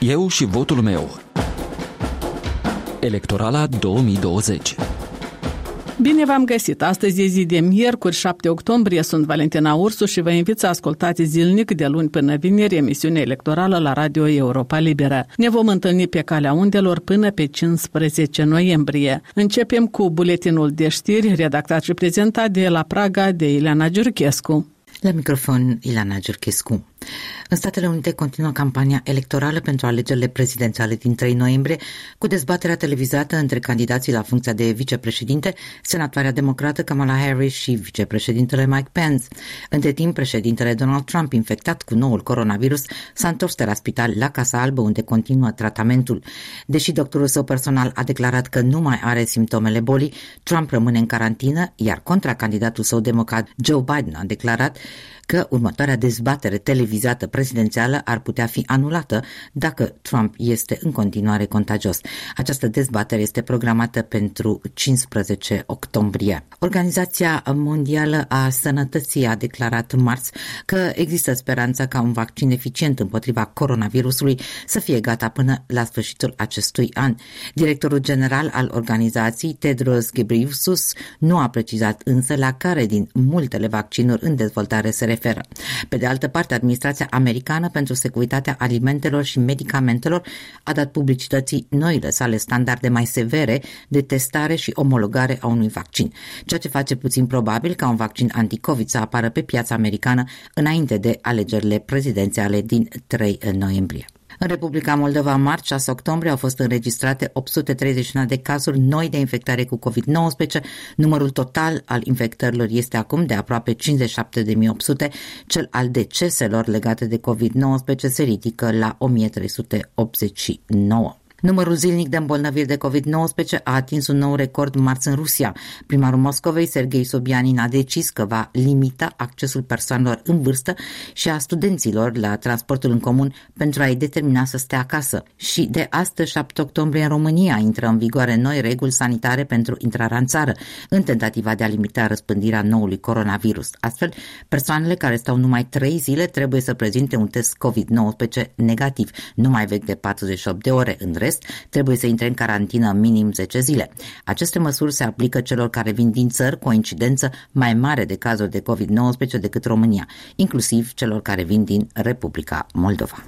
Eu și votul meu. Electorala 2020 Bine v-am găsit! Astăzi e zi de miercuri, 7 octombrie, sunt Valentina Ursu și vă invit să ascultați zilnic de luni până vineri emisiunea electorală la Radio Europa Liberă. Ne vom întâlni pe calea undelor până pe 15 noiembrie. Începem cu buletinul de știri redactat și prezentat de la Praga de Ileana Giurchescu. La microfon, Ilana Giurchescu. În Statele Unite continuă campania electorală pentru alegerile prezidențiale din 3 noiembrie, cu dezbaterea televizată între candidații la funcția de vicepreședinte, senatoarea democrată Kamala Harris și vicepreședintele Mike Pence. Între timp, președintele Donald Trump, infectat cu noul coronavirus, s-a întors de la spital la Casa Albă, unde continuă tratamentul. Deși doctorul său personal a declarat că nu mai are simptomele bolii, Trump rămâne în carantină, iar contracandidatul său democrat Joe Biden a declarat că următoarea dezbatere televizată prezidențială ar putea fi anulată dacă Trump este în continuare contagios. Această dezbatere este programată pentru 15 octombrie. Organizația Mondială a Sănătății a declarat marți că există speranța ca un vaccin eficient împotriva coronavirusului să fie gata până la sfârșitul acestui an. Directorul general al organizației, Tedros Ghebreyesus, nu a precizat însă la care din multele vaccinuri în dezvoltare se referă referă. Pe de altă parte, Administrația Americană pentru Securitatea Alimentelor și Medicamentelor a dat publicității noile sale standarde mai severe de testare și omologare a unui vaccin, ceea ce face puțin probabil ca un vaccin anticovid să apară pe piața americană înainte de alegerile prezidențiale din 3 noiembrie. În Republica Moldova, marți 6 octombrie, au fost înregistrate 831 de cazuri noi de infectare cu COVID-19. Numărul total al infectărilor este acum de aproape 57.800. Cel al deceselor legate de COVID-19 se ridică la 1389. Numărul zilnic de îmbolnăviri de COVID-19 a atins un nou record marți în Rusia. Primarul Moscovei, Sergei Sobianin, a decis că va limita accesul persoanelor în vârstă și a studenților la transportul în comun pentru a-i determina să stea acasă. Și de astăzi, 7 octombrie, în România intră în vigoare noi reguli sanitare pentru intrarea în țară, în tentativa de a limita răspândirea noului coronavirus. Astfel, persoanele care stau numai 3 zile trebuie să prezinte un test COVID-19 negativ, nu mai vechi de 48 de ore. În rest, rest, trebuie să intre în carantină minim 10 zile. Aceste măsuri se aplică celor care vin din țări cu o incidență mai mare de cazuri de COVID-19 decât România, inclusiv celor care vin din Republica Moldova.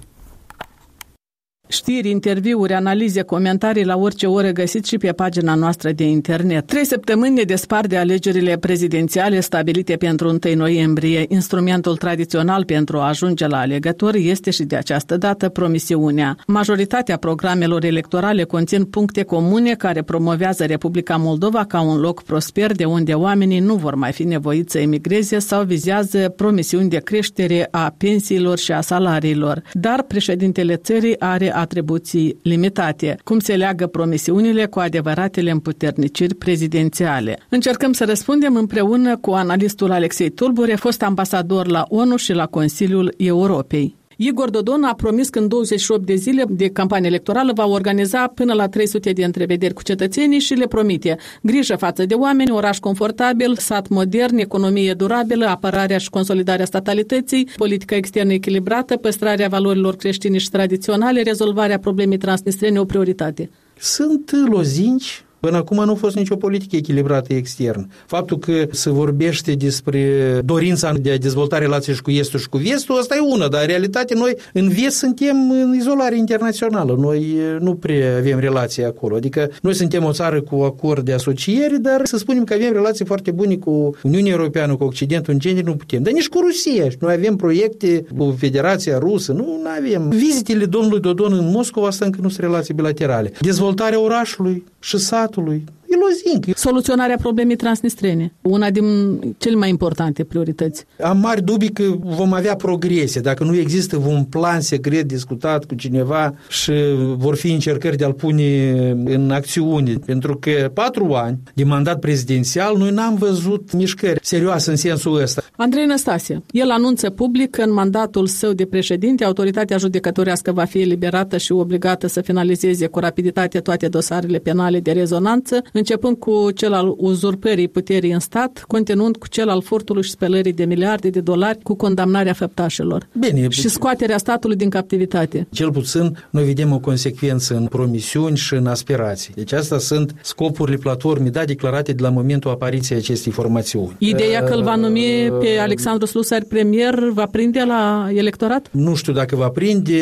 Știri, interviuri, analize, comentarii la orice oră găsiți și pe pagina noastră de internet. Trei săptămâni ne despart de alegerile prezidențiale stabilite pentru 1 noiembrie. Instrumentul tradițional pentru a ajunge la alegători este și de această dată promisiunea. Majoritatea programelor electorale conțin puncte comune care promovează Republica Moldova ca un loc prosper de unde oamenii nu vor mai fi nevoiți să emigreze sau vizează promisiuni de creștere a pensiilor și a salariilor. Dar președintele țării are atribuții limitate, cum se leagă promisiunile cu adevăratele împuterniciri prezidențiale. Încercăm să răspundem împreună cu analistul Alexei Tulbure, fost ambasador la ONU și la Consiliul Europei. Igor Dodon a promis că în 28 de zile de campanie electorală va organiza până la 300 de întrevederi cu cetățenii și le promite grijă față de oameni, oraș confortabil, sat modern, economie durabilă, apărarea și consolidarea statalității, politică externă echilibrată, păstrarea valorilor creștine și tradiționale, rezolvarea problemei transnistrene o prioritate. Sunt lozinci Până acum nu a fost nicio politică echilibrată externă. Faptul că se vorbește despre dorința de a dezvolta relații și cu Estul și cu Vestul, asta e una, dar în realitate noi în Vest suntem în izolare internațională. Noi nu prea avem relații acolo. Adică noi suntem o țară cu acord de asociere, dar să spunem că avem relații foarte bune cu Uniunea Europeană, cu Occidentul în genere, nu putem. Dar nici cu Rusia. Noi avem proiecte cu Federația Rusă, nu, nu avem. Vizitele domnului Dodon în Moscova, asta încă nu sunt relații bilaterale. Dezvoltarea orașului și sat statului. E lozinc. Soluționarea problemei transnistrene, una din cele mai importante priorități. Am mari dubii că vom avea progrese. Dacă nu există un plan secret discutat cu cineva și vor fi încercări de a-l pune în acțiune. Pentru că patru ani de mandat prezidențial, noi n-am văzut mișcări serioase în sensul ăsta. Andrei Năstase, el anunță public că în mandatul său de președinte, autoritatea judecătorească va fi eliberată și obligată să finalizeze cu rapiditate toate dosarele penale de rezonanță în începând cu cel al uzurpării puterii în stat, continuând cu cel al furtului și spălării de miliarde de dolari cu condamnarea făptașilor. Bine, și scoaterea statului din captivitate. Cel puțin noi vedem o consecvență în promisiuni și în aspirații. Deci asta sunt scopurile platformei da, declarate de la momentul apariției acestei formațiuni. Ideea că îl va numi pe Alexandru Slusar premier va prinde la electorat? Nu știu dacă va prinde,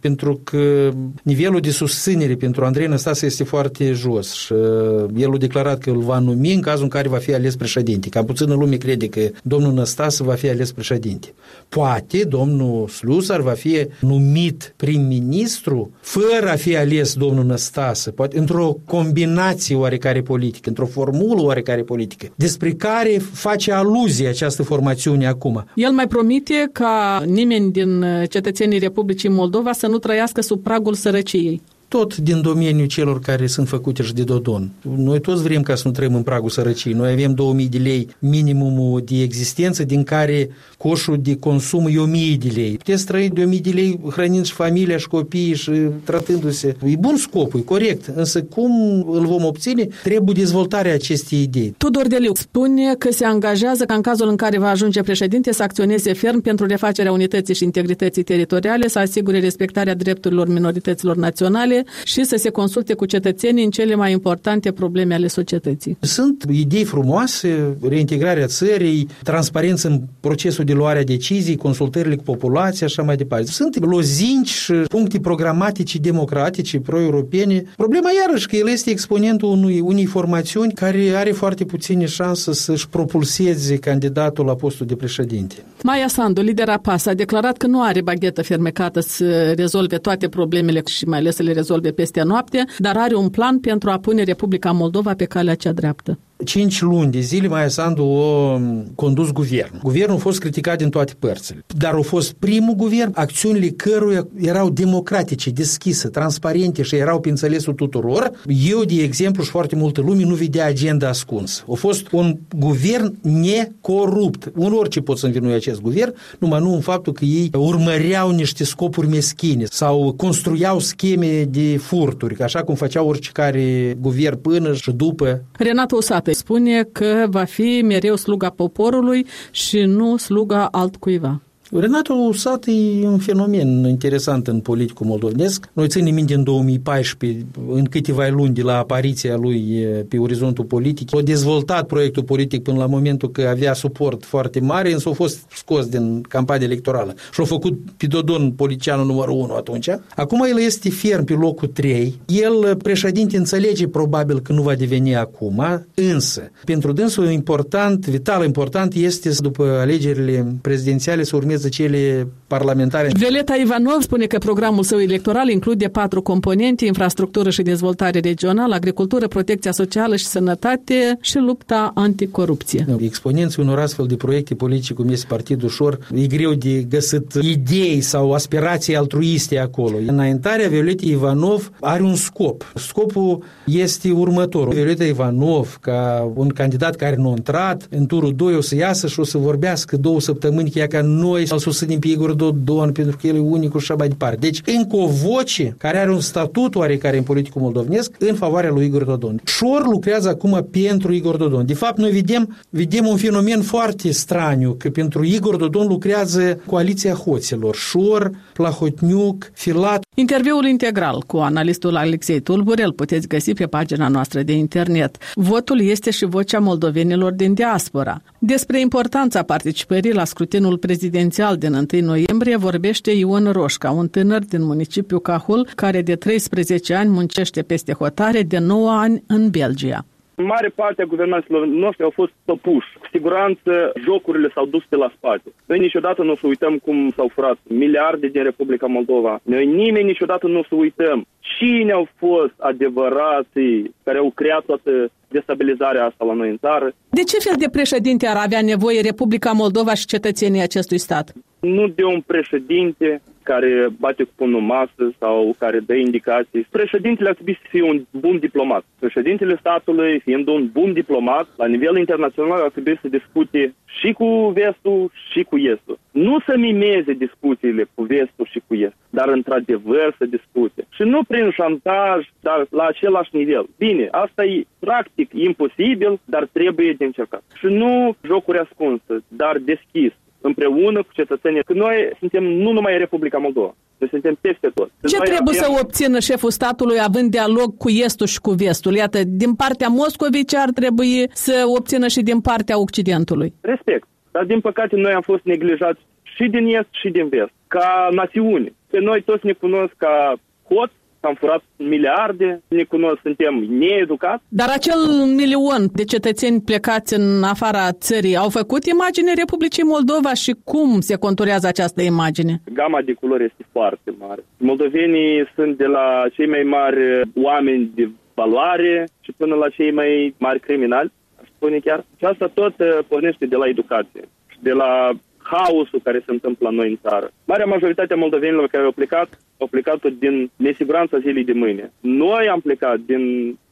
pentru că nivelul de susținere pentru Andrei Năstase este foarte jos și uh, el a declarat că îl va numi în cazul în care va fi ales președinte. Cam puțină lume crede că domnul Năstase va fi ales președinte. Poate domnul Slusar va fi numit prim-ministru fără a fi ales domnul Năstase, poate într-o combinație oarecare politică, într-o formulă oarecare politică, despre care face aluzie această formațiune acum. El mai promite ca nimeni din cetățenii Republicii Moldova să nu trăiască sub pragul sărăciei tot din domeniul celor care sunt făcute și de Dodon. Noi toți vrem ca să nu trăim în pragul sărăciei. Noi avem 2000 de lei minimumul de existență, din care coșul de consum e 1000 de lei. Puteți trăi de 1000 de lei hrănind și familia și copiii și tratându-se. E bun scopul, e corect, însă cum îl vom obține, trebuie dezvoltarea acestei idei. Tudor Deliu spune că se angajează ca în cazul în care va ajunge președinte să acționeze ferm pentru refacerea unității și integrității teritoriale, să asigure respectarea drepturilor minorităților naționale, și să se consulte cu cetățenii în cele mai importante probleme ale societății. Sunt idei frumoase, reintegrarea țării, transparență în procesul de luare a decizii, consultările cu populația, așa mai departe. Sunt lozinci și puncte programatice democratice, pro-europene. Problema iarăși că el este exponentul unui, unei formațiuni care are foarte puține șanse să-și propulseze candidatul la postul de președinte. Maia Sandu, lidera PAS, a declarat că nu are baghetă fermecată să rezolve toate problemele și mai ales să le rezolve rezolve peste noapte, dar are un plan pentru a pune Republica Moldova pe calea cea dreaptă cinci luni de zile Maia Sandu a condus guvernul. Guvernul a fost criticat din toate părțile, dar a fost primul guvern, acțiunile căruia erau democratice, deschise, transparente și erau pe înțelesul tuturor. Eu, de exemplu, și foarte multă lume nu vedea agenda ascunsă. A fost un guvern necorupt. Un orice pot să învinui acest guvern, numai nu în faptul că ei urmăreau niște scopuri meschine sau construiau scheme de furturi, așa cum făceau oricare guvern până și după. Renato Usat spune că va fi mereu sluga poporului și nu sluga altcuiva. Renato Sat e un fenomen interesant în politicul moldovenesc. Noi ținem minte în 2014, în câteva luni de la apariția lui pe orizontul politic, a dezvoltat proiectul politic până la momentul că avea suport foarte mare, însă a fost scos din campania electorală și a făcut pe Dodon politicianul numărul 1 atunci. Acum el este ferm pe locul 3. El, președinte, înțelege probabil că nu va deveni acum, însă pentru dânsul important, vital important este după alegerile prezidențiale să urmeze urmează cele parlamentare. Violeta Ivanov spune că programul său electoral include patru componente, infrastructură și dezvoltare regională, agricultură, protecția socială și sănătate și lupta anticorupție. Exponenții unor astfel de proiecte politice, cum este Partid Ușor, e greu de găsit idei sau aspirații altruiste acolo. Înaintarea Violetei Ivanov are un scop. Scopul este următorul. Violeta Ivanov, ca un candidat care nu a intrat, în turul 2 o să iasă și o să vorbească două săptămâni, chiar ca noi să-l susținem pe Igor Dodon, pentru că el e unicul și așa mai departe. Deci, încă o voce care are un statut oarecare în politicul moldovenesc în favoarea lui Igor Dodon. Șor lucrează acum pentru Igor Dodon. De fapt, noi vedem, vedem un fenomen foarte straniu, că pentru Igor Dodon lucrează coaliția hoților. Șor, Plahotniuc, Filat. Interviul integral cu analistul Alexei Tulburel puteți găsi pe pagina noastră de internet. Votul este și vocea moldovenilor din diaspora. Despre importanța participării la scrutinul prezidențial din 1 noiembrie vorbește Ion Roșca, un tânăr din municipiul Cahul, care de 13 ani muncește peste hotare de 9 ani în Belgia. Mare parte a guvernanților noștri au fost topuși. Cu siguranță jocurile s-au dus de la spate. Noi niciodată nu o să uităm cum s-au furat miliarde din Republica Moldova. Noi nimeni niciodată nu o să uităm cine au fost adevărații care au creat toată destabilizarea asta la noi în țară. De ce fel de președinte ar avea nevoie Republica Moldova și cetățenii acestui stat? Nu de un președinte, care bate cu pumnul masă sau care dă indicații. Președintele ar trebui să fie un bun diplomat. Președintele statului, fiind un bun diplomat, la nivel internațional ar trebui să discute și cu vestul și cu estul. Nu să mimeze discuțiile cu vestul și cu estul, dar într-adevăr să discute. Și nu prin șantaj, dar la același nivel. Bine, asta e practic imposibil, dar trebuie de încercat. Și nu jocuri ascunse, dar deschis împreună cu cetățenii. Că noi suntem nu numai Republica Moldova, noi suntem peste tot. Ce noi trebuie avem... să obțină șeful statului având dialog cu estul și cu vestul? Iată, din partea Moscovei ce ar trebui să obțină și din partea Occidentului? Respect. Dar din păcate noi am fost neglijați și din est și din vest, ca națiuni. Pe noi toți ne cunosc ca hot, am furat miliarde, ne cunosc, suntem needucați. Dar acel milion de cetățeni plecați în afara țării au făcut imagine Republicii Moldova și cum se conturează această imagine? Gama de culori este foarte mare. Moldovenii sunt de la cei mai mari oameni de valoare și până la cei mai mari criminali, aș spune chiar. Și asta tot uh, pornește de la educație de la haosul care se întâmplă la noi în țară. Marea majoritate a moldovenilor care au plecat, au plecat din nesiguranța zilei de mâine. Noi am plecat din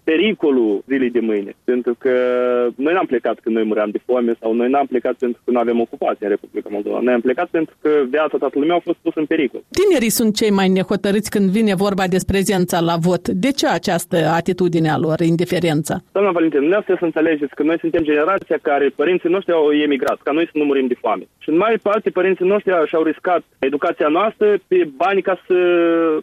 pericolul zilei de mâine. Pentru că noi n-am plecat când noi muream de foame sau noi n-am plecat pentru că nu avem ocupație în Republica Moldova. Noi am plecat pentru că viața tatălui meu a fost pusă în pericol. Tinerii sunt cei mai nehotărâți când vine vorba despre prezența la vot. De ce această atitudine a lor, indiferența? Doamna Valentin, nu să înțelegeți că noi suntem generația care părinții noștri au emigrat, ca noi să nu murim de foame. Și în mai parte părinții noștri și-au riscat educația noastră pe bani ca să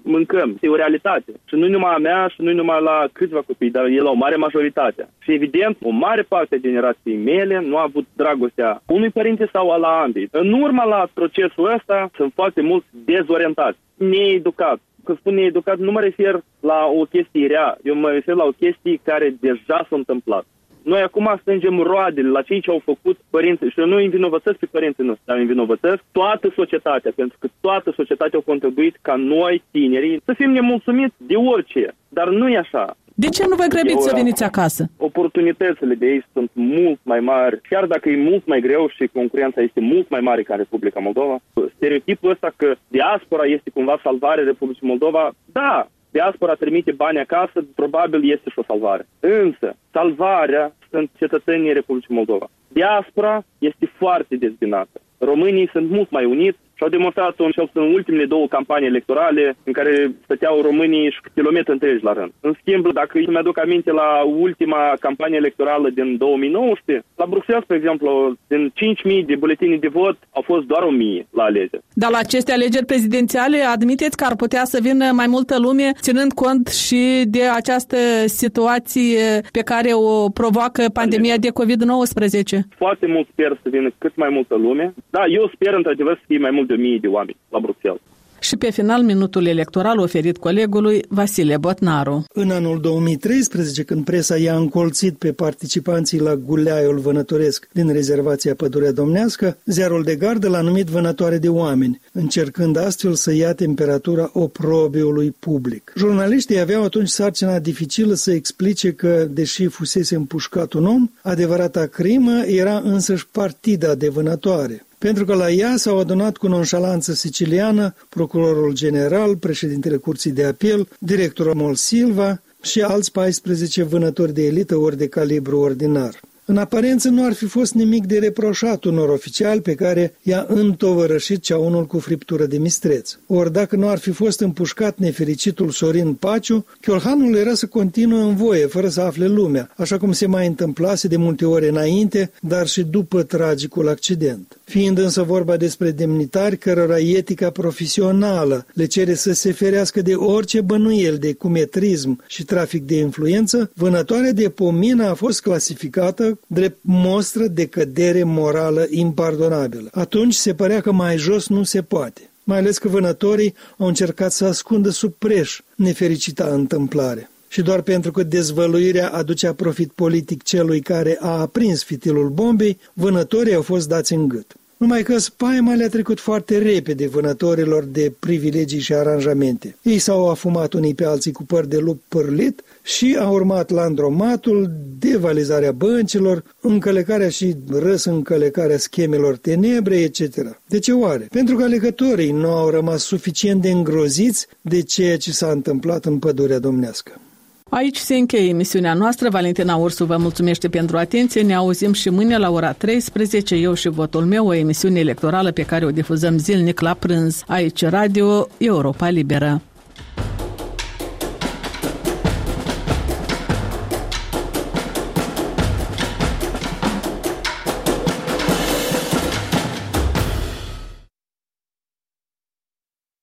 mâncăm. E o realitate. Și nu numai a mea și nu numai la câțiva copii copii, dar e la o mare majoritate. Și evident, o mare parte a generației mele nu a avut dragostea unui părinte sau a la ambii. În urma la procesul ăsta sunt foarte mulți dezorientați, needucați. Când spun needucat, nu mă refer la o chestie rea, eu mă refer la o chestie care deja s-a întâmplat. Noi acum strângem roadele la cei ce au făcut părinții și eu nu învinovățesc pe părinții noștri, dar învinovățesc toată societatea, pentru că toată societatea a contribuit ca noi, tinerii, să fim nemulțumiți de orice. Dar nu e așa. De ce nu vă grăbiți să veniți acasă? Oportunitățile de aici sunt mult mai mari, chiar dacă e mult mai greu și concurența este mult mai mare ca Republica Moldova. Stereotipul ăsta că diaspora este cumva salvarea Republicii Moldova, da, diaspora trimite bani acasă, probabil este și o salvare. Însă, salvarea sunt cetățenii Republicii Moldova. Diaspora este foarte dezbinată. Românii sunt mult mai uniți, și au demonstrat-o în ultimele două campanii electorale în care stăteau românii și kilometri întregi la rând. În schimb, dacă îmi aduc aminte la ultima campanie electorală din 2019, la Bruxelles, spre exemplu, din 5.000 de buletini de vot, au fost doar 1.000 la alegeri. Dar la aceste alegeri prezidențiale admiteți că ar putea să vină mai multă lume, ținând cont și de această situație pe care o provoacă pandemia de COVID-19? Foarte mult sper să vină cât mai multă lume. Da, eu sper într-adevăr să fie mai mult de mii de oameni la Bruxelles. Și pe final, minutul electoral oferit colegului Vasile Botnaru. În anul 2013, când presa i-a încolțit pe participanții la guleaiul vânătoresc din rezervația Pădurea Domnească, ziarul de gardă l-a numit vânătoare de oameni, încercând astfel să ia temperatura oprobiului public. Jurnaliștii aveau atunci sarcina dificilă să explice că, deși fusese împușcat un om, adevărata crimă era însăși partida de vânătoare pentru că la ea s-au adunat cu nonșalanță siciliană procurorul general, președintele Curții de Apel, directorul Mol Silva și alți 14 vânători de elită ori de calibru ordinar. În aparență nu ar fi fost nimic de reproșat unor oficiali pe care i-a întovărășit cea unul cu friptură de mistreț. Ori dacă nu ar fi fost împușcat nefericitul Sorin Paciu, Chiolhanul era să continuă în voie, fără să afle lumea, așa cum se mai întâmplase de multe ori înainte, dar și după tragicul accident. Fiind însă vorba despre demnitari cărora etica profesională le cere să se ferească de orice bănuiel de cumetrism și trafic de influență, vânătoarea de pomină a fost clasificată drept mostră de cădere morală impardonabilă. Atunci se părea că mai jos nu se poate mai ales că vânătorii au încercat să ascundă sub preș nefericita întâmplare. Și doar pentru că dezvăluirea aducea profit politic celui care a aprins fitilul bombei, vânătorii au fost dați în gât. Numai că spaima le-a trecut foarte repede vânătorilor de privilegii și aranjamente. Ei s-au afumat unii pe alții cu păr de lup părlit și a urmat landromatul, devalizarea băncilor, încălecarea și încălecarea schemelor tenebre, etc. De ce oare? Pentru că alegătorii nu au rămas suficient de îngroziți de ceea ce s-a întâmplat în pădurea domnească. Aici se încheie emisiunea noastră. Valentina Ursu vă mulțumește pentru atenție. Ne auzim și mâine la ora 13, eu și votul meu, o emisiune electorală pe care o difuzăm zilnic la prânz. Aici Radio Europa Liberă.